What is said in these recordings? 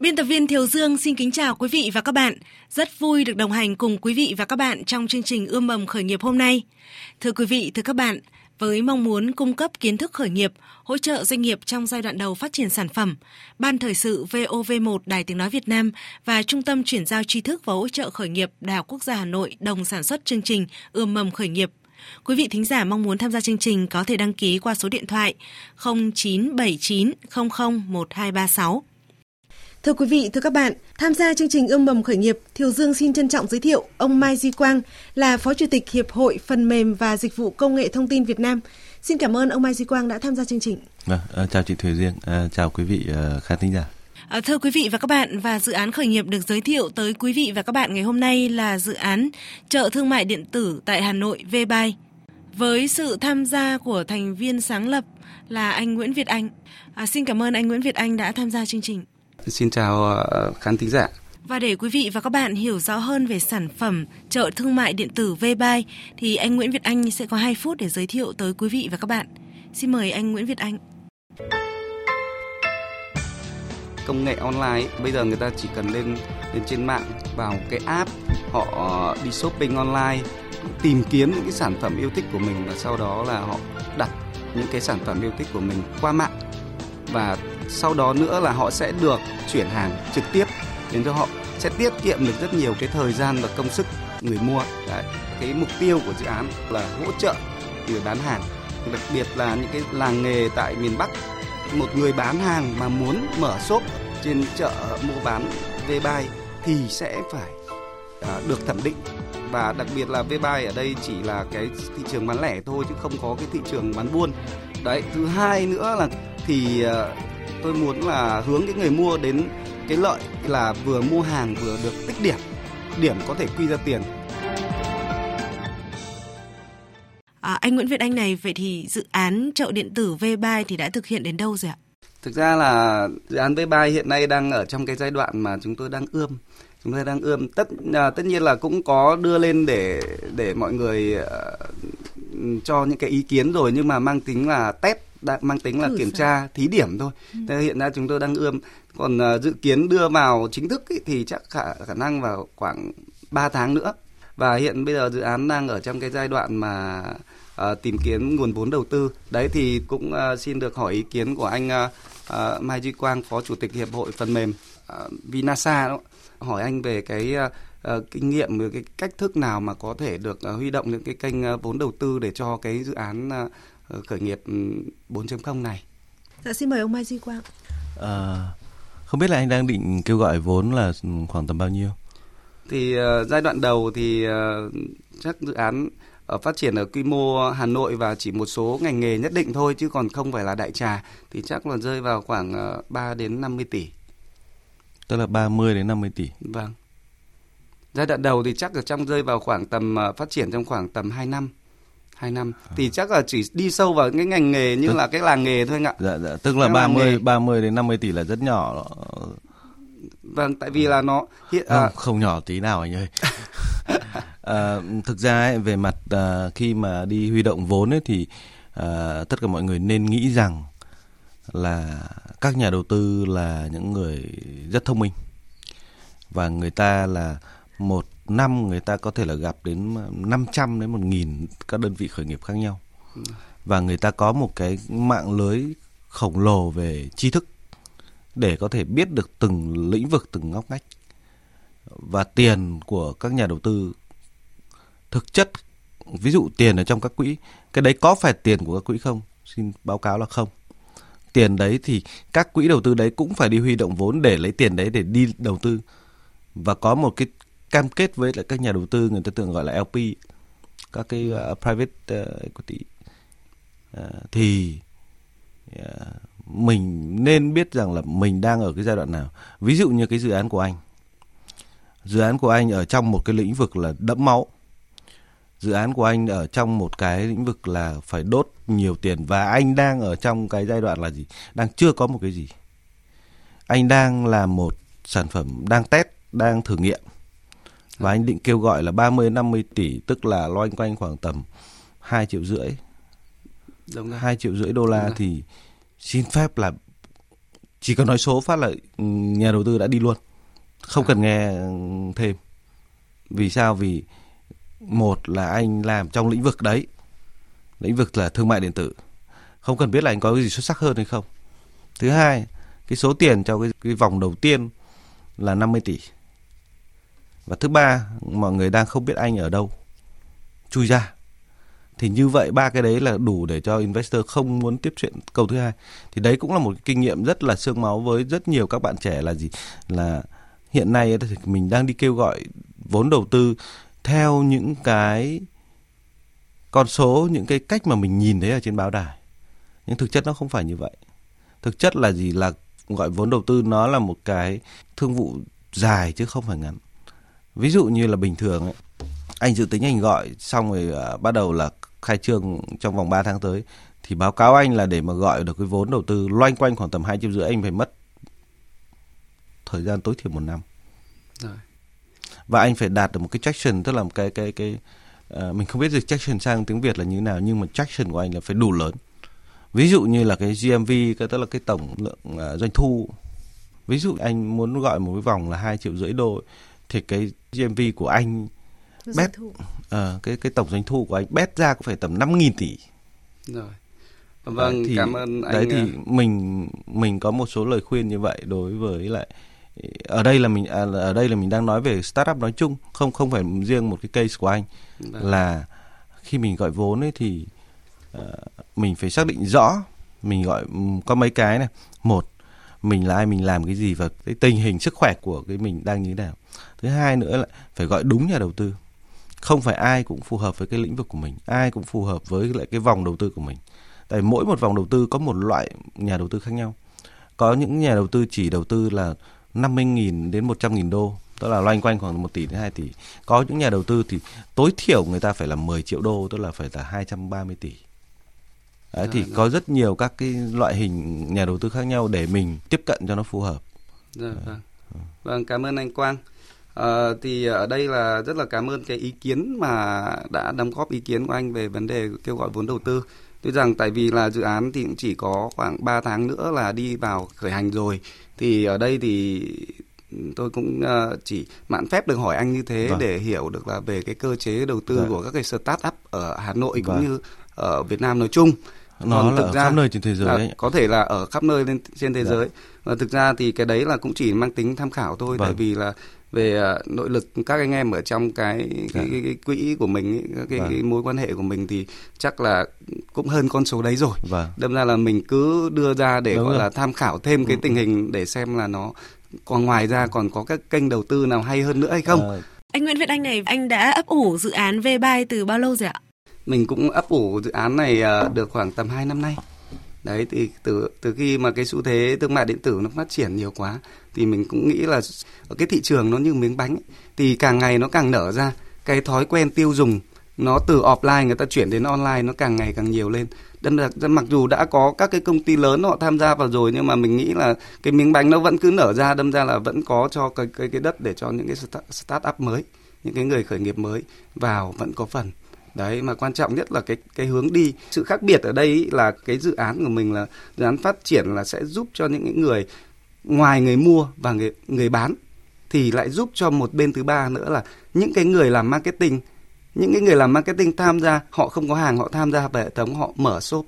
Biên tập viên Thiều Dương xin kính chào quý vị và các bạn. Rất vui được đồng hành cùng quý vị và các bạn trong chương trình Ươm mầm khởi nghiệp hôm nay. Thưa quý vị, thưa các bạn, với mong muốn cung cấp kiến thức khởi nghiệp, hỗ trợ doanh nghiệp trong giai đoạn đầu phát triển sản phẩm, Ban Thời sự VOV1 Đài Tiếng Nói Việt Nam và Trung tâm Chuyển giao tri thức và hỗ trợ khởi nghiệp Đại học Quốc gia Hà Nội đồng sản xuất chương trình Ươm mầm khởi nghiệp. Quý vị thính giả mong muốn tham gia chương trình có thể đăng ký qua số điện thoại 0979 001236 Thưa quý vị, thưa các bạn, tham gia chương trình ươm mầm khởi nghiệp, Thiều Dương xin trân trọng giới thiệu ông Mai Duy Quang là Phó Chủ tịch Hiệp hội Phần mềm và Dịch vụ Công nghệ Thông tin Việt Nam. Xin cảm ơn ông Mai Duy Quang đã tham gia chương trình. À, à, chào chị Thùy Dương, à, chào quý vị à, khán thính giả. À, thưa quý vị và các bạn, và dự án khởi nghiệp được giới thiệu tới quý vị và các bạn ngày hôm nay là dự án chợ thương mại điện tử tại Hà Nội VBuy. Với sự tham gia của thành viên sáng lập là anh Nguyễn Việt Anh. À, xin cảm ơn anh Nguyễn Việt Anh đã tham gia chương trình. Xin chào khán thính giả. Và để quý vị và các bạn hiểu rõ hơn về sản phẩm chợ thương mại điện tử VBuy thì anh Nguyễn Việt Anh sẽ có 2 phút để giới thiệu tới quý vị và các bạn. Xin mời anh Nguyễn Việt Anh. Công nghệ online bây giờ người ta chỉ cần lên lên trên mạng vào cái app họ đi shopping online tìm kiếm những cái sản phẩm yêu thích của mình và sau đó là họ đặt những cái sản phẩm yêu thích của mình qua mạng và sau đó nữa là họ sẽ được chuyển hàng trực tiếp đến cho họ. Sẽ tiết kiệm được rất nhiều cái thời gian và công sức người mua. Đấy. cái mục tiêu của dự án là hỗ trợ người bán hàng. Đặc biệt là những cái làng nghề tại miền Bắc một người bán hàng mà muốn mở shop trên chợ mua bán V-Buy thì sẽ phải à, được thẩm định. Và đặc biệt là V-Buy ở đây chỉ là cái thị trường bán lẻ thôi chứ không có cái thị trường bán buôn. Đấy thứ hai nữa là thì uh, tôi muốn là hướng cái người mua đến cái lợi là vừa mua hàng vừa được tích điểm điểm có thể quy ra tiền À, anh Nguyễn Việt Anh này, vậy thì dự án chợ điện tử V-Buy thì đã thực hiện đến đâu rồi ạ? Thực ra là dự án V-Buy hiện nay đang ở trong cái giai đoạn mà chúng tôi đang ươm. Chúng tôi đang ươm tất à, tất nhiên là cũng có đưa lên để để mọi người uh, cho những cái ý kiến rồi nhưng mà mang tính là test đã mang tính là Thử kiểm sao? tra thí điểm thôi. Ừ. Thế hiện nay chúng tôi đang ươm còn uh, dự kiến đưa vào chính thức ý, thì chắc khả khả năng vào khoảng 3 tháng nữa. Và hiện bây giờ dự án đang ở trong cái giai đoạn mà uh, tìm kiếm nguồn vốn đầu tư. Đấy thì cũng uh, xin được hỏi ý kiến của anh uh, uh, Mai Duy Quang, Phó Chủ tịch Hiệp hội Phần mềm uh, Vinasa đó. Hỏi anh về cái uh, uh, kinh nghiệm về cái cách thức nào mà có thể được uh, huy động những cái kênh uh, vốn đầu tư để cho cái dự án khởi nghiệp 4.0 này. Dạ xin mời ông Mai Duy Quang. À, không biết là anh đang định kêu gọi vốn là khoảng tầm bao nhiêu? Thì uh, giai đoạn đầu thì uh, chắc dự án ở phát triển ở quy mô Hà Nội và chỉ một số ngành nghề nhất định thôi chứ còn không phải là đại trà thì chắc là rơi vào khoảng uh, 3 đến 50 tỷ. Tức là 30 đến 50 tỷ. Vâng. Giai đoạn đầu thì chắc ở trong rơi vào khoảng tầm uh, phát triển trong khoảng tầm 2 năm. 2 năm à. thì chắc là chỉ đi sâu vào cái ngành nghề như tức, là cái làng nghề thôi anh ạ. Dạ dạ, tức là cái 30 30 đến 50 tỷ là rất nhỏ. Vâng, tại vì là nó hiện không, à... không nhỏ tí nào anh ơi. à, thực ra ấy, về mặt à, khi mà đi huy động vốn ấy thì à, tất cả mọi người nên nghĩ rằng là các nhà đầu tư là những người rất thông minh và người ta là một năm người ta có thể là gặp đến 500 đến 1000 các đơn vị khởi nghiệp khác nhau. Và người ta có một cái mạng lưới khổng lồ về tri thức để có thể biết được từng lĩnh vực, từng ngóc ngách. Và tiền của các nhà đầu tư thực chất ví dụ tiền ở trong các quỹ, cái đấy có phải tiền của các quỹ không? Xin báo cáo là không. Tiền đấy thì các quỹ đầu tư đấy cũng phải đi huy động vốn để lấy tiền đấy để đi đầu tư và có một cái cam kết với lại các nhà đầu tư người ta thường gọi là LP các cái uh, private uh, equity. Uh, thì uh, mình nên biết rằng là mình đang ở cái giai đoạn nào. Ví dụ như cái dự án của anh. Dự án của anh ở trong một cái lĩnh vực là đẫm máu. Dự án của anh ở trong một cái lĩnh vực là phải đốt nhiều tiền và anh đang ở trong cái giai đoạn là gì? Đang chưa có một cái gì. Anh đang là một sản phẩm đang test đang thử nghiệm và anh định kêu gọi là 30 50 tỷ tức là loanh quanh khoảng tầm 2 triệu rưỡi. Đúng rồi. 2 triệu rưỡi đô la thì xin phép là chỉ cần nói số phát là nhà đầu tư đã đi luôn. Không cần nghe thêm. Vì sao? Vì một là anh làm trong lĩnh vực đấy. Lĩnh vực là thương mại điện tử. Không cần biết là anh có cái gì xuất sắc hơn hay không. Thứ hai cái số tiền cho cái, cái vòng đầu tiên là 50 tỷ và thứ ba mọi người đang không biết anh ở đâu, chui ra. Thì như vậy ba cái đấy là đủ để cho investor không muốn tiếp chuyện câu thứ hai. Thì đấy cũng là một kinh nghiệm rất là xương máu với rất nhiều các bạn trẻ là gì? Là hiện nay thì mình đang đi kêu gọi vốn đầu tư theo những cái con số, những cái cách mà mình nhìn thấy ở trên báo đài. Nhưng thực chất nó không phải như vậy. Thực chất là gì? Là gọi vốn đầu tư nó là một cái thương vụ dài chứ không phải ngắn ví dụ như là bình thường ấy anh dự tính anh gọi xong rồi uh, bắt đầu là khai trương trong vòng 3 tháng tới thì báo cáo anh là để mà gọi được cái vốn đầu tư loanh quanh khoảng tầm hai triệu rưỡi anh phải mất thời gian tối thiểu một năm. Rồi. và anh phải đạt được một cái traction tức là một cái cái cái uh, mình không biết dịch traction sang tiếng Việt là như thế nào nhưng mà traction của anh là phải đủ lớn. Ví dụ như là cái GMV cái tức là cái tổng lượng uh, doanh thu. Ví dụ anh muốn gọi một cái vòng là hai triệu rưỡi đô thì cái GMV của anh bét uh, cái cái tổng doanh thu của anh bét ra cũng phải tầm 5.000 tỷ. Rồi. Vâng đấy, thì, cảm ơn anh đấy thì mình mình có một số lời khuyên như vậy đối với lại ở đây là mình à, ở đây là mình đang nói về startup nói chung không không phải riêng một cái case của anh. Vâng. là khi mình gọi vốn ấy thì uh, mình phải xác định rõ mình gọi ừm, có mấy cái này. Một mình là ai mình làm cái gì và cái tình hình sức khỏe của cái mình đang như thế nào thứ hai nữa là phải gọi đúng nhà đầu tư. Không phải ai cũng phù hợp với cái lĩnh vực của mình ai cũng phù hợp với lại cái vòng đầu tư của mình. Tại mỗi một vòng đầu tư có một loại nhà đầu tư khác nhau. Có những nhà đầu tư chỉ đầu tư là 50.000 đến 100.000 đô tức là loanh quanh khoảng 1 tỷ đến 2 tỷ. Có những nhà đầu tư thì tối thiểu người ta phải là 10 triệu đô tức là phải là 230 tỷ. Đấy, thì có rất nhiều các cái loại hình nhà đầu tư khác nhau để mình tiếp cận cho nó phù hợp. Dạ, vâng. vâng cảm ơn anh Quang à, thì ở đây là rất là cảm ơn cái ý kiến mà đã đóng góp ý kiến của anh về vấn đề kêu gọi vốn đầu tư tuy rằng tại vì là dự án thì cũng chỉ có khoảng 3 tháng nữa là đi vào khởi hành rồi thì ở đây thì tôi cũng uh, chỉ mạn phép được hỏi anh như thế Vâng. để hiểu được là về cái cơ chế đầu tư Vâng. của các cái start up ở Hà Nội cũng Vâng. như ở Việt Nam nói chung nó Còn là thực ở ra khắp nơi trên thế giới là ấy. có thể là ở khắp nơi lên trên thế Dạ. giới và thực ra thì cái đấy là cũng chỉ mang tính tham khảo thôi Vâng. tại vì là về à, nội lực các anh em ở trong cái cái, Dạ. cái, cái quỹ của mình ấy, các cái, Vâng. cái mối quan hệ của mình thì chắc là cũng hơn con số đấy rồi vâng đâm ra là mình cứ đưa ra để Đúng gọi rồi. là tham khảo thêm cái Ừ. tình hình để xem là nó còn ngoài ra còn có các kênh đầu tư nào hay hơn nữa hay không Ờ, Anh Nguyễn Việt Anh này, anh đã ấp ủ dự án V-Buy từ bao lâu rồi ạ? mình cũng ấp ủ dự án này à, được khoảng tầm 2 năm nay đấy thì từ từ khi mà cái xu thế thương mại điện tử nó phát triển nhiều quá thì mình cũng nghĩ là ở cái thị trường nó như miếng bánh ấy, thì càng ngày nó càng nở ra. Cái thói quen tiêu dùng nó từ offline người ta chuyển đến online nó càng ngày càng nhiều lên. Đâm ra mặc dù đã có các cái công ty lớn họ tham gia vào rồi nhưng mà mình nghĩ là cái miếng bánh nó vẫn cứ nở ra đâm ra là vẫn có cho cái cái cái đất để cho những cái start up mới những cái người khởi nghiệp mới vào vẫn có phần đấy, mà quan trọng nhất là cái cái hướng đi. Sự khác biệt ở đây ý là cái dự án của mình là dự án phát triển là sẽ giúp cho những người ngoài người mua và người người bán thì lại giúp cho một bên thứ ba nữa là những cái người làm marketing, những cái người làm marketing tham gia, họ không có hàng, họ tham gia vào hệ thống, họ mở shop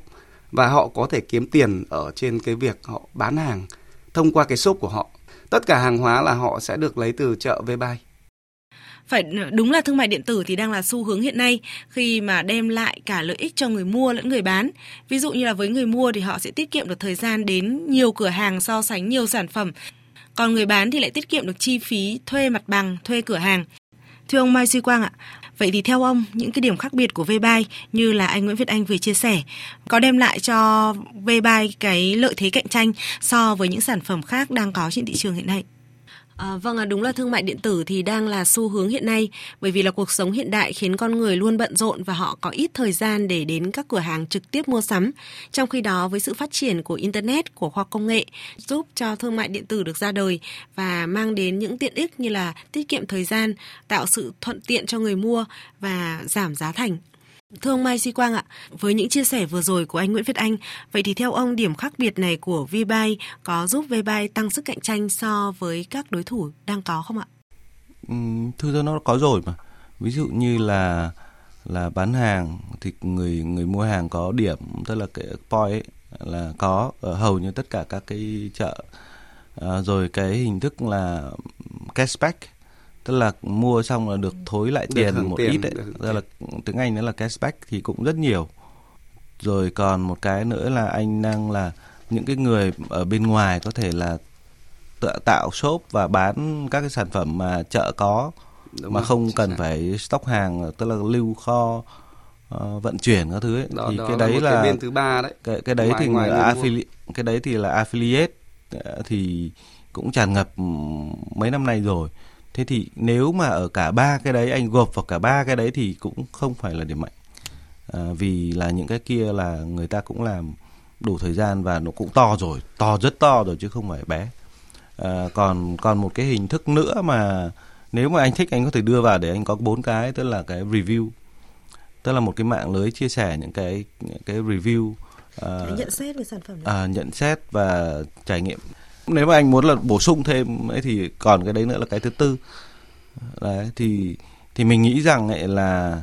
và họ có thể kiếm tiền ở trên cái việc họ bán hàng thông qua cái shop của họ. Tất cả hàng hóa là họ sẽ được lấy từ chợ V-Buy phải đúng là thương mại điện tử thì đang là xu hướng hiện nay khi mà đem lại cả lợi ích cho người mua lẫn người bán. Ví dụ như là với người mua thì họ sẽ tiết kiệm được thời gian đến nhiều cửa hàng so sánh nhiều sản phẩm. Còn người bán thì lại tiết kiệm được chi phí thuê mặt bằng, thuê cửa hàng. Thưa ông Mai Duy Quang ạ, vậy thì theo ông những cái điểm khác biệt của Vbuy như là anh Nguyễn Việt Anh vừa chia sẻ có đem lại cho Vbuy cái lợi thế cạnh tranh so với những sản phẩm khác đang có trên thị trường hiện nay? À, vâng à, đúng là thương mại điện tử thì đang là xu hướng hiện nay bởi vì là cuộc sống hiện đại khiến con người luôn bận rộn và họ có ít thời gian để đến các cửa hàng trực tiếp mua sắm. Trong khi đó với sự phát triển của internet, của khoa công nghệ giúp cho thương mại điện tử được ra đời và mang đến những tiện ích như là tiết kiệm thời gian, tạo sự thuận tiện cho người mua và giảm giá thành Thưa ông Mai Duy Quang ạ, với những chia sẻ vừa rồi của anh Nguyễn Việt Anh, vậy thì theo ông điểm khác biệt này của VBuy có giúp VBuy tăng sức cạnh tranh so với các đối thủ đang có không ạ? Ừ, thưa tôi nó có rồi mà. Ví dụ như là là bán hàng thì người người mua hàng có điểm tức là cái point ấy, là có ở hầu như tất cả các cái chợ à, rồi cái hình thức là cashback tức là mua xong là được thối lại tiền một tiền, ít đấy. tức là tiếng anh nữa là cashback thì cũng rất nhiều. Rồi còn một cái nữa là anh đang là những cái người ở bên ngoài có thể là tự tạo shop và bán các cái sản phẩm mà chợ có Đúng mà rồi, không cần phải stock hàng tức là lưu kho uh, vận chuyển các thứ ấy. Đó, thì đó cái đấy là, là bên thứ ba đấy. cái cái đấy ngoài, thì ngoài affiliate cái đấy thì là affiliate ờ, thì cũng tràn ngập mấy năm nay rồi thế thì nếu mà ở cả ba cái đấy anh gộp vào cả ba cái đấy thì cũng không phải là điểm mạnh. À, vì là những cái kia là người ta cũng làm đủ thời gian và nó cũng to rồi to rất to rồi chứ không phải bé. À, còn còn một cái hình thức nữa mà nếu mà anh thích anh có thể đưa vào để anh có bốn cái tức là cái review. Tức là một cái mạng lưới chia sẻ những cái những cái review uh, nhận xét về sản phẩm À, nhận xét và trải nghiệm nếu mà anh muốn là bổ sung thêm ấy thì còn cái đấy nữa là cái thứ tư. Đấy thì thì mình nghĩ rằng ấy là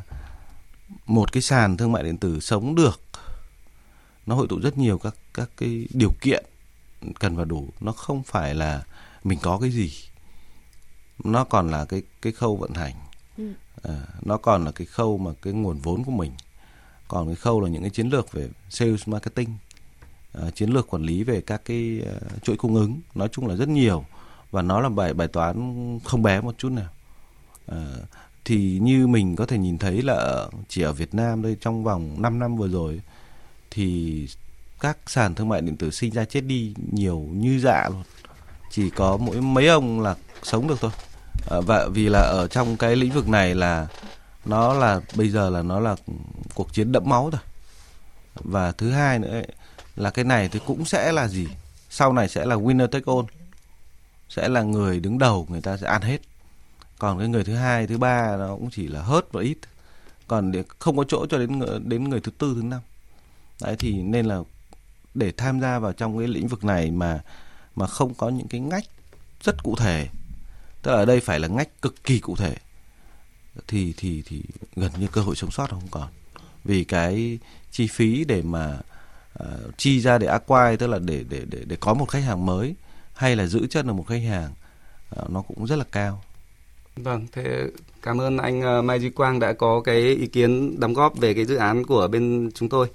một cái sàn thương mại điện tử sống được nó hội tụ rất nhiều các các cái điều kiện cần và đủ. Nó không phải là mình có cái gì nó còn là cái cái khâu vận hành. Ừ. à, nó còn là cái khâu mà cái nguồn vốn của mình còn cái khâu là những cái chiến lược về sales marketing uh, chiến lược quản lý về các cái uh, chuỗi cung ứng. Nói chung là rất nhiều và nó là bài bài toán không bé một chút nào. Uh, thì như mình có thể nhìn thấy là chỉ ở Việt Nam đây trong vòng 5 năm vừa rồi thì các sàn thương mại điện tử sinh ra chết đi nhiều như dạ luôn. Chỉ có mỗi mấy ông là sống được thôi. À, và vì là ở trong cái lĩnh vực này là nó là bây giờ là nó là cuộc chiến đẫm máu rồi. Và thứ hai nữa ấy, là cái này thì cũng sẽ là gì? Sau này sẽ là winner take all. Sẽ là người đứng đầu, người ta sẽ ăn hết. Còn cái người thứ hai, thứ ba nó cũng chỉ là hớt và ít. Còn để không có chỗ cho đến đến người thứ tư, thứ năm. Đấy, thì nên là để tham gia vào trong cái lĩnh vực này mà mà không có những cái ngách rất cụ thể. Tức là ở đây phải là ngách cực kỳ cụ thể. Thì thì thì gần như cơ hội sống sót không còn. Vì cái chi phí để mà uh, chi ra để acquire tức là để để để để có một khách hàng mới hay là giữ chân được một khách hàng uh, nó cũng rất là cao. Vâng, thế cảm ơn anh uh, Mai Duy Quang đã có cái ý kiến đóng góp về cái dự án của bên chúng tôi.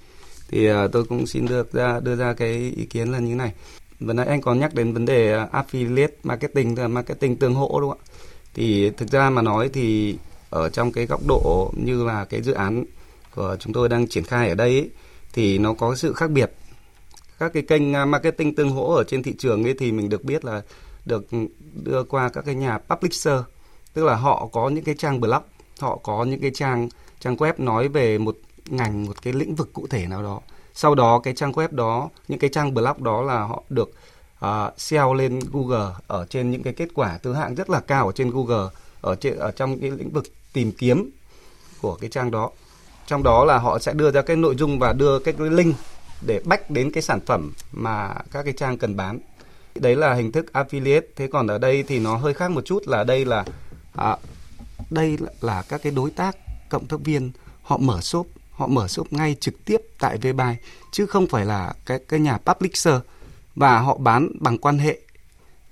Thì uh, tôi cũng xin được ra đưa ra cái ý kiến là như thế này. Vừa nãy anh có nhắc đến vấn đề affiliate marketing, là marketing tương hỗ đúng không ạ? Thì thực ra mà nói thì ở trong cái góc độ như là cái dự án của chúng tôi đang triển khai ở đây ấy, thì nó có sự khác biệt. Các cái kênh à, marketing tương hỗ ở trên thị trường ấy thì mình được biết là được đưa qua các cái nhà publisher. Tức là họ có những cái trang blog họ có những cái trang trang web nói về một ngành một cái lĩnh vực cụ thể nào đó. Sau đó cái trang web đó những cái trang blog đó là họ được à, uh, SEO lên Google ở trên những cái kết quả thứ hạng rất là cao ở trên Google ở trên ở trong cái lĩnh vực tìm kiếm của cái trang đó trong đó là họ sẽ đưa ra cái nội dung và đưa cái link để bách đến cái sản phẩm mà các cái trang cần bán. Đấy là hình thức affiliate. Thế còn ở đây thì nó hơi khác một chút là đây là à, đây là các cái đối tác cộng tác viên họ mở shop họ mở shop ngay trực tiếp tại Vbuy chứ không phải là cái cái nhà publisher và họ bán bằng quan hệ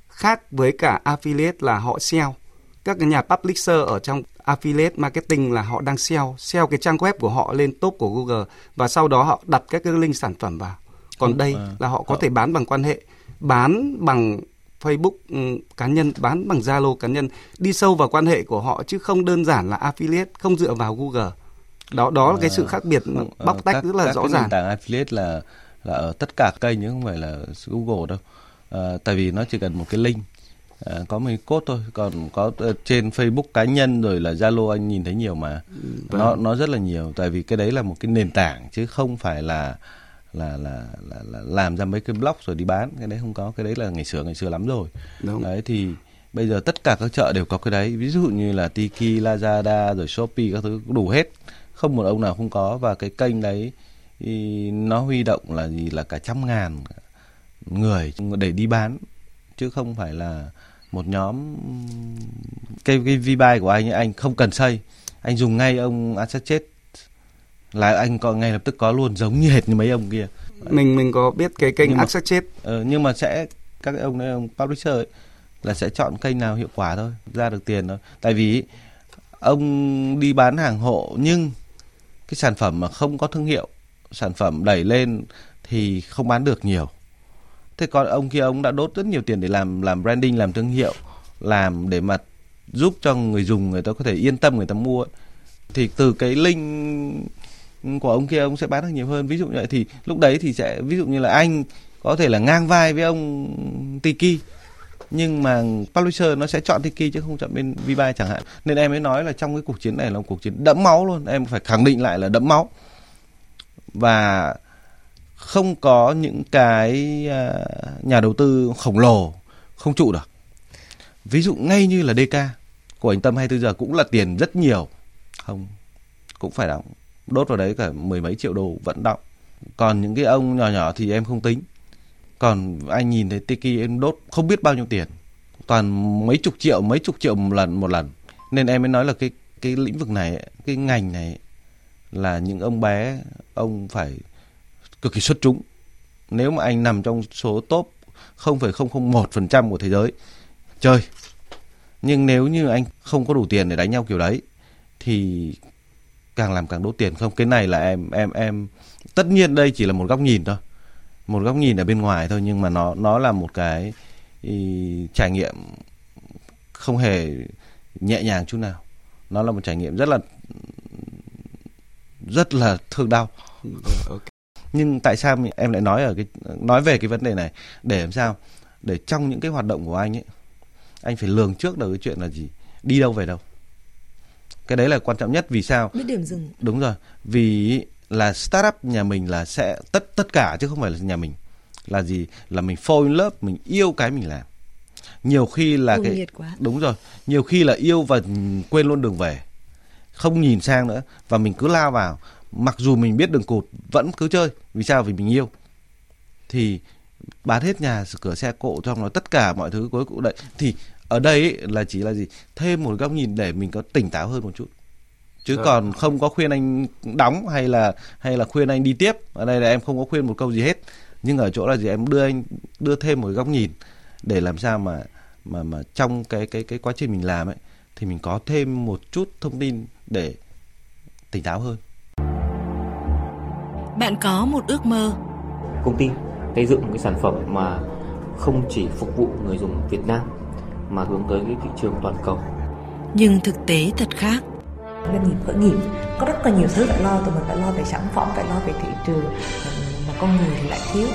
khác với cả affiliate là họ sell các cái nhà publisher ở trong affiliate marketing là họ đang sell sell cái trang web của họ lên top của Google và sau đó họ đặt các cái link sản phẩm vào. Còn ừ, đây à, là họ có họ... thể bán bằng quan hệ bán bằng Facebook um, cá nhân bán bằng Zalo cá nhân. Đi sâu vào quan hệ của họ chứ không đơn giản là affiliate không dựa vào Google. Đó đó là cái sự khác biệt ờ, bóc tách các, rất là các rõ ràng. Nền tảng affiliate là là ở tất cả kênh chứ không phải là Google đâu. À, tại vì nó chỉ cần một cái link À, có mấy cốt thôi. Còn có uh, trên Facebook cá nhân rồi là Zalo anh nhìn thấy nhiều mà. Vâng. nó nó rất là nhiều tại vì cái đấy là một cái nền tảng chứ không phải là là là là, là làm ra mấy cái blog rồi đi bán. Cái đấy không có. Cái đấy là ngày xưa ngày xưa lắm rồi. Đúng. đấy thì bây giờ tất cả các chợ đều có cái đấy. Ví dụ như là Tiki, Lazada rồi Shopee các thứ đủ hết. Không một ông nào không có. Và cái kênh đấy nó huy động là gì? Là cả trăm ngàn người để đi bán. Chứ không phải là một nhóm cái cái V-Buy của anh anh không cần xây. Anh dùng ngay ông asset chết là anh có ngay lập tức có luôn giống như hệt như mấy ông kia. Mình mình có biết cái kênh asset chết ờ, nhưng mà sẽ các ông này ông publisher ấy, là sẽ chọn kênh nào hiệu quả thôi ra được tiền thôi. Tại vì ông đi bán hàng hộ nhưng cái sản phẩm mà không có thương hiệu sản phẩm đẩy lên thì không bán được nhiều thế còn ông kia, ông đã đốt rất nhiều tiền để làm làm branding, làm thương hiệu, làm để mà giúp cho người dùng, người ta có thể yên tâm người ta mua. Thì từ cái link của ông kia, ông sẽ bán được nhiều hơn. Ví dụ như vậy thì lúc đấy thì sẽ, ví dụ như là anh có thể là ngang vai với ông Tiki, nhưng mà publisher nó sẽ chọn Tiki chứ không chọn bên V-Buy chẳng hạn. Nên em mới nói là trong cái cuộc chiến này là một cuộc chiến đẫm máu luôn. Em phải khẳng định lại là đẫm máu. Và không có những cái ờ, nhà đầu tư khổng lồ không trụ được. Ví dụ ngay như là DK của anh Tâm 24 giờ cũng là tiền rất nhiều. Không, cũng phải đóng, đốt vào đấy cả mười mấy triệu đô vẫn đóng còn những cái ông nhỏ nhỏ thì em không tính. Còn anh nhìn thấy Tiki em đốt không biết bao nhiêu tiền. Toàn mấy chục triệu, mấy chục triệu một lần một lần. Nên em mới nói là cái cái lĩnh vực này, cái ngành này là những ông bé, ông phải cực kỳ xuất chúng. Nếu mà anh nằm trong số top 0,001% của thế giới chơi nhưng nếu như anh không có đủ tiền để đánh nhau kiểu đấy thì càng làm càng đốt tiền. Không cái này là em em em tất nhiên đây chỉ là một góc nhìn thôi. Một góc nhìn ở bên ngoài thôi nhưng mà nó nó là một cái ý, trải nghiệm không hề nhẹ nhàng chút nào. Nó là một trải nghiệm rất là rất là thương đau ừ, ok nhưng tại sao em lại nói ở cái nói về cái vấn đề này? Để làm sao? Để trong những cái hoạt động của anh ấy anh phải lường trước được cái chuyện là gì? Đi đâu về đâu? Cái đấy là quan trọng nhất vì sao? Biết điểm dừng đúng rồi. Vì là startup nhà mình là sẽ tất tất cả chứ không phải là nhà mình. Là gì? Là mình fall in love mình yêu cái mình làm. Nhiều khi là Hùng cái quá. đúng rồi. Nhiều khi là yêu và quên luôn đường về. Không nhìn sang nữa. Và mình cứ lao vào mặc dù mình biết đường cụt vẫn cứ chơi. Vì sao? Vì mình yêu. Thì bán hết nhà cửa xe cộ trong nó tất cả mọi thứ cuối cùng đấy. Thì ở đây ấy, là chỉ là gì? Thêm một góc nhìn để mình có tỉnh táo hơn một chút. Chứ Được. còn không có khuyên anh đóng hay là hay là khuyên anh đi tiếp. Ở đây là em không có khuyên một câu gì hết. Nhưng ở chỗ là gì? Em đưa anh đưa thêm một góc nhìn để làm sao mà mà mà trong cái cái cái quá trình mình làm ấy thì mình có thêm một chút thông tin để tỉnh táo hơn. Bạn có một ước mơ. Công ty xây dựng một cái sản phẩm mà không chỉ phục vụ người dùng Việt Nam mà hướng tới cái thị trường toàn cầu. Nhưng thực tế thật khác. Doanh nghiệp khởi nghiệp có rất là nhiều thứ phải lo, tụi mình phải lo về sản phẩm, phải lo về thị trường, mà con người thì lại thiếu.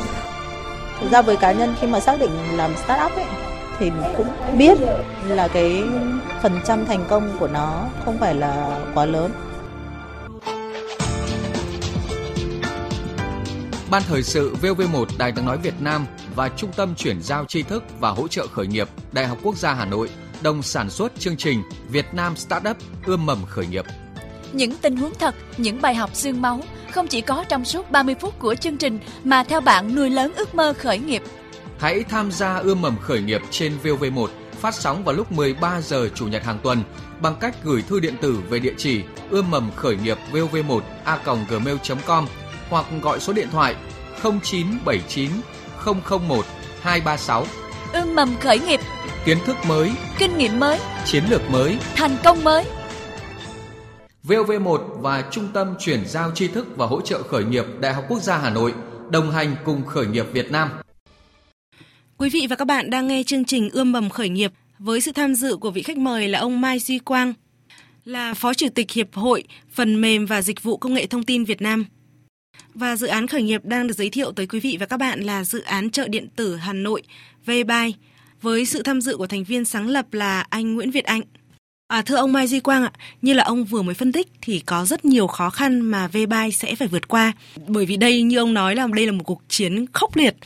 Thực ra với cá nhân khi mà xác định làm startup ấy, thì cũng biết là cái phần trăm thành công của nó không phải là quá lớn. Ban thời sự VV1 Đài tiếng nói Việt Nam và Trung tâm chuyển giao tri thức và hỗ trợ khởi nghiệp Đại học Quốc gia Hà Nội đồng sản xuất chương trình Việt Nam Startup ươm mầm khởi nghiệp. Những tình huống thật, những bài học xương máu không chỉ có trong suốt 30 phút của chương trình mà theo bạn nuôi lớn ước mơ khởi nghiệp. Hãy tham gia ươm mầm khởi nghiệp trên VV1 phát sóng vào lúc 13 giờ chủ nhật hàng tuần bằng cách gửi thư điện tử về địa chỉ ươm mầm khởi nghiệp vv1 a.gmail.com hoặc gọi số điện thoại 0979 001 236. Ươm mầm khởi nghiệp, kiến thức mới, kinh nghiệm mới, chiến lược mới, thành công mới. VOV1 và Trung tâm chuyển giao tri thức và hỗ trợ khởi nghiệp Đại học Quốc gia Hà Nội đồng hành cùng khởi nghiệp Việt Nam. Quý vị và các bạn đang nghe chương trình Ươm mầm khởi nghiệp với sự tham dự của vị khách mời là ông Mai Duy Quang, là Phó Chủ tịch Hiệp hội Phần mềm và Dịch vụ Công nghệ Thông tin Việt Nam. Và dự án khởi nghiệp đang được giới thiệu tới quý vị và các bạn là dự án chợ điện tử Hà Nội Vbuy với sự tham dự của thành viên sáng lập là anh Nguyễn Việt Anh. À, thưa ông Mai Duy Quang ạ, như là ông vừa mới phân tích thì có rất nhiều khó khăn mà Vbuy sẽ phải vượt qua. Bởi vì đây như ông nói là đây là một cuộc chiến khốc liệt.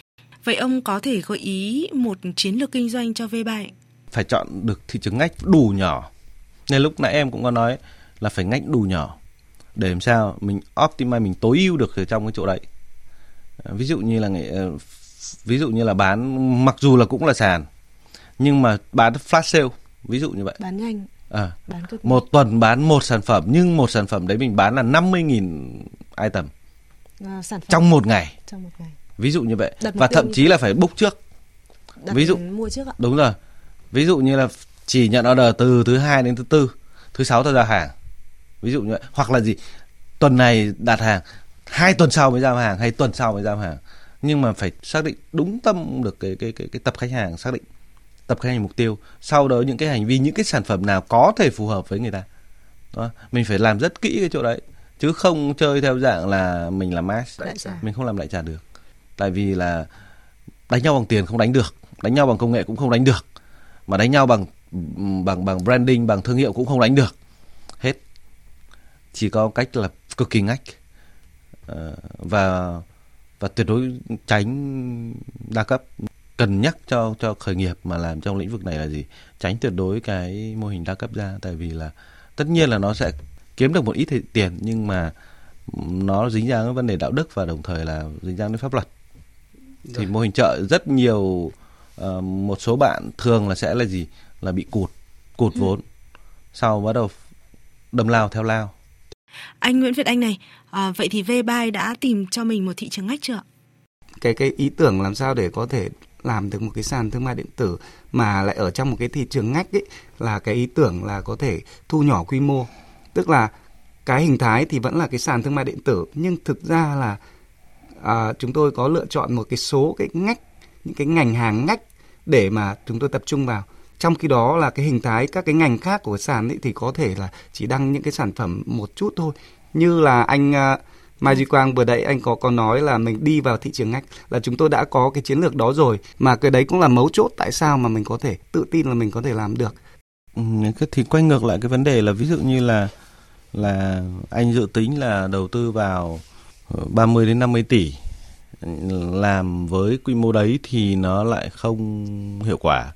Vậy ông có thể gợi ý một chiến lược kinh doanh cho Vbuy? Phải chọn được thị trường ngách đủ nhỏ. Nên lúc nãy em cũng có nói là phải ngách đủ nhỏ để làm sao mình optimize mình tối ưu được ở trong cái chỗ đấy. Ví dụ như là ờ, ví dụ như là bán mặc dù là cũng là sàn nhưng mà bán flash sale ví dụ như vậy. Bán nhanh. À, bán một tuần bán một sản phẩm nhưng một sản phẩm đấy mình bán là 50.000 item. À, sản phẩm. trong một ngày. Trong một ngày. Ví dụ như vậy. Đặt và thậm chí là phải book trước. Đặt ví dụ mua trước ạ. Đúng rồi. Ví dụ như là chỉ nhận order từ thứ hai đến thứ tư thứ sáu tôi ra hàng ví dụ như vậy. Hoặc là gì? Tuần này đặt hàng. Hai tuần sau mới giao hàng hay tuần sau mới giao hàng. Nhưng mà phải xác định đúng tâm được cái cái cái cái tập khách hàng xác định tập khách hàng mục tiêu. Sau đó những cái hành vi những cái sản phẩm nào có thể phù hợp với người ta. Đó. mình phải làm rất kỹ cái chỗ đấy. Chứ không chơi theo dạng là mình làm mass mình không làm lại trả được. Tại vì là đánh nhau bằng tiền không đánh được. Đánh nhau bằng công nghệ cũng không đánh được. Mà đánh nhau bằng bằng bằng branding bằng thương hiệu cũng không đánh được chỉ có cách là cực kỳ ngách. Uh, và và tuyệt đối tránh đa cấp. Cần nhắc cho cho khởi nghiệp mà làm trong lĩnh vực này là gì? Tránh tuyệt đối cái mô hình đa cấp ra tại vì là tất nhiên là nó sẽ kiếm được một ít tiền nhưng mà nó dính dáng với vấn đề đạo đức và đồng thời là dính dáng đến pháp luật. Thì Rồi. mô hình chợ rất nhiều uh, một số bạn thường là sẽ là gì? Là bị cụt cụt ừ. vốn sau bắt đầu đâm lao theo lao anh Nguyễn Việt Anh này à, vậy thì Vbuy đã tìm cho mình một thị trường ngách chưa cái cái ý tưởng làm sao để có thể làm được một cái sàn thương mại điện tử mà lại ở trong một cái thị trường ngách ấy là cái ý tưởng là có thể thu nhỏ quy mô. Tức là cái hình thái thì vẫn là cái sàn thương mại điện tử nhưng thực ra là à, chúng tôi có lựa chọn một cái số cái ngách những cái ngành hàng ngách để mà chúng tôi tập trung vào trong khi đó là cái hình thái các cái ngành khác của sàn ấy thì có thể là chỉ đăng những cái sản phẩm một chút thôi như là anh à, uh, Mai Duy Quang vừa đấy anh có có nói là mình đi vào thị trường ngách là chúng tôi đã có cái chiến lược đó rồi mà cái đấy cũng là mấu chốt tại sao mà mình có thể tự tin là mình có thể làm được. Ừ, thì quay ngược lại cái vấn đề là ví dụ như là là anh dự tính là đầu tư vào ờ, 30 đến 50 tỷ ừ, làm với quy mô đấy thì nó lại không hiệu quả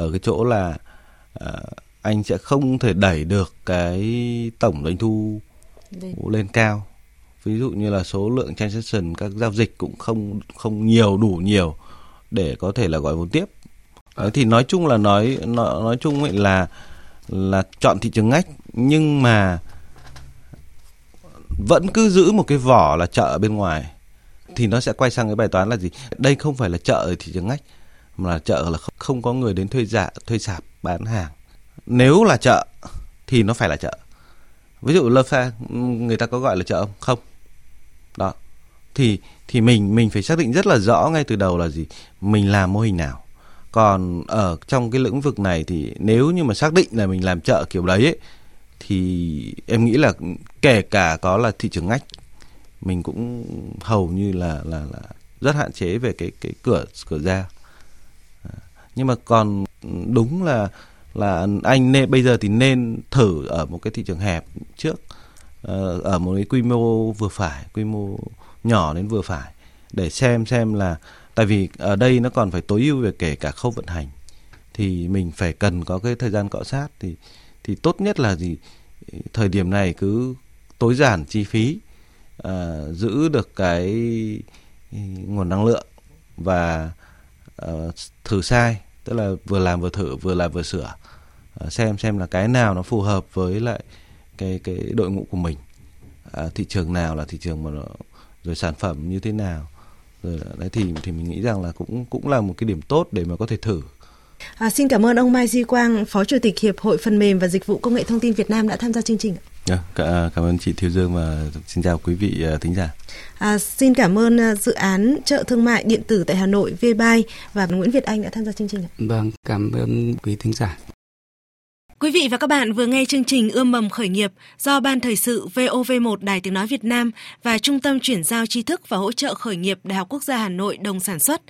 ở cái chỗ là uh, anh sẽ không thể đẩy được cái tổng doanh thu lên, lên cao. Ví dụ như là số lượng transaction các giao dịch cũng không không nhiều đủ nhiều để có thể là gọi vốn tiếp. Đấy, thì nói chung là nói nói, nói chung ấy là là chọn thị trường ngách nhưng mà vẫn cứ giữ một cái vỏ là chợ bên ngoài thì nó sẽ quay sang cái bài toán là gì? Đây không phải là chợ ở thị trường ngách mà là chợ là không có người đến thuê dạ thuê sạp bán hàng. Nếu là chợ thì nó phải là chợ. Ví dụ lơ pha người ta có gọi là chợ không? Không. Đó. Thì thì mình mình phải xác định rất là rõ ngay từ đầu là gì. Mình làm mô hình nào. Còn ở trong cái lĩnh vực này thì nếu như mà xác định là mình làm chợ kiểu đấy ấy, thì em nghĩ là kể cả có là thị trường ngách mình cũng hầu như là là là rất hạn chế về cái cái cửa cửa ra nhưng mà còn đúng là là anh nên bây giờ thì nên thử ở một cái thị trường hẹp trước ờ, ở một cái quy mô vừa phải quy mô nhỏ đến vừa phải để xem xem là tại vì ở đây nó còn phải tối ưu về kể cả khâu vận hành thì mình phải cần có cái thời gian cọ sát thì thì tốt nhất là gì? Thời điểm này cứ tối giản chi phí uh, giữ được cái ừ, nguồn năng lượng và uh, thử sai tức là vừa làm vừa thử vừa làm vừa sửa. Ờ, xem xem là cái nào nó phù hợp với lại cái cái đội ngũ của mình. À, thị trường nào là thị trường mà nó, rồi sản phẩm như thế nào. Rồi đấy thì thì mình nghĩ rằng là cũng cũng là một cái điểm tốt để mà có thể thử. À, xin cảm ơn ông Mai Duy Quang, Phó Chủ tịch Hiệp hội Phần mềm và Dịch vụ Công nghệ Thông tin Việt Nam đã tham gia chương trình. Yeah, dạ, cảm ơn chị Thiều Dương và xin chào quý vị thính giả. À, xin cảm ơn à, dự án chợ thương mại điện tử tại Hà Nội VBuy và Nguyễn Việt Anh đã tham gia chương trình. Vâng, cảm ơn quý thính giả. Quý vị và các bạn vừa nghe chương trình Ươm mầm khởi nghiệp do Ban Thời sự VOV1 Đài Tiếng Nói Việt Nam và Trung tâm Chuyển giao tri thức và hỗ trợ khởi nghiệp Đại học Quốc gia Hà Nội đồng sản xuất.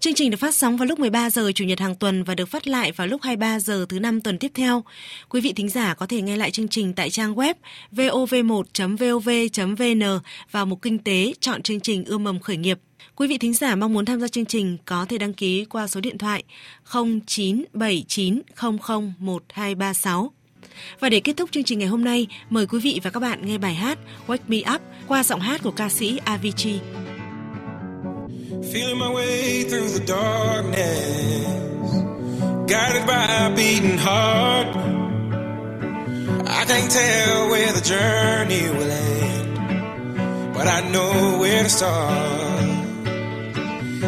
Chương trình được phát sóng vào lúc 13 giờ Chủ nhật hàng tuần và được phát lại vào lúc 23 giờ thứ năm tuần tiếp theo. Quý vị thính giả có thể nghe lại chương trình tại trang web vov1.vov.vn vào mục kinh tế chọn chương trình Ươm mầm khởi nghiệp. Quý vị thính giả mong muốn tham gia chương trình có thể đăng ký qua số điện thoại 0979001236. Và để kết thúc chương trình ngày hôm nay, mời quý vị và các bạn nghe bài hát Wake Me Up qua giọng hát của ca sĩ Avicii. Feeling my way through the darkness, guided by a beating heart. I can't tell where the journey will end, but I know where to start.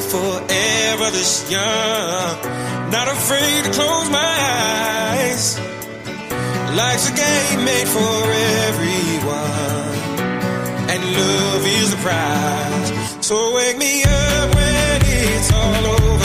Forever this young, not afraid to close my eyes. Life's a game made for everyone and love is the prize. So wake me up when it's all over.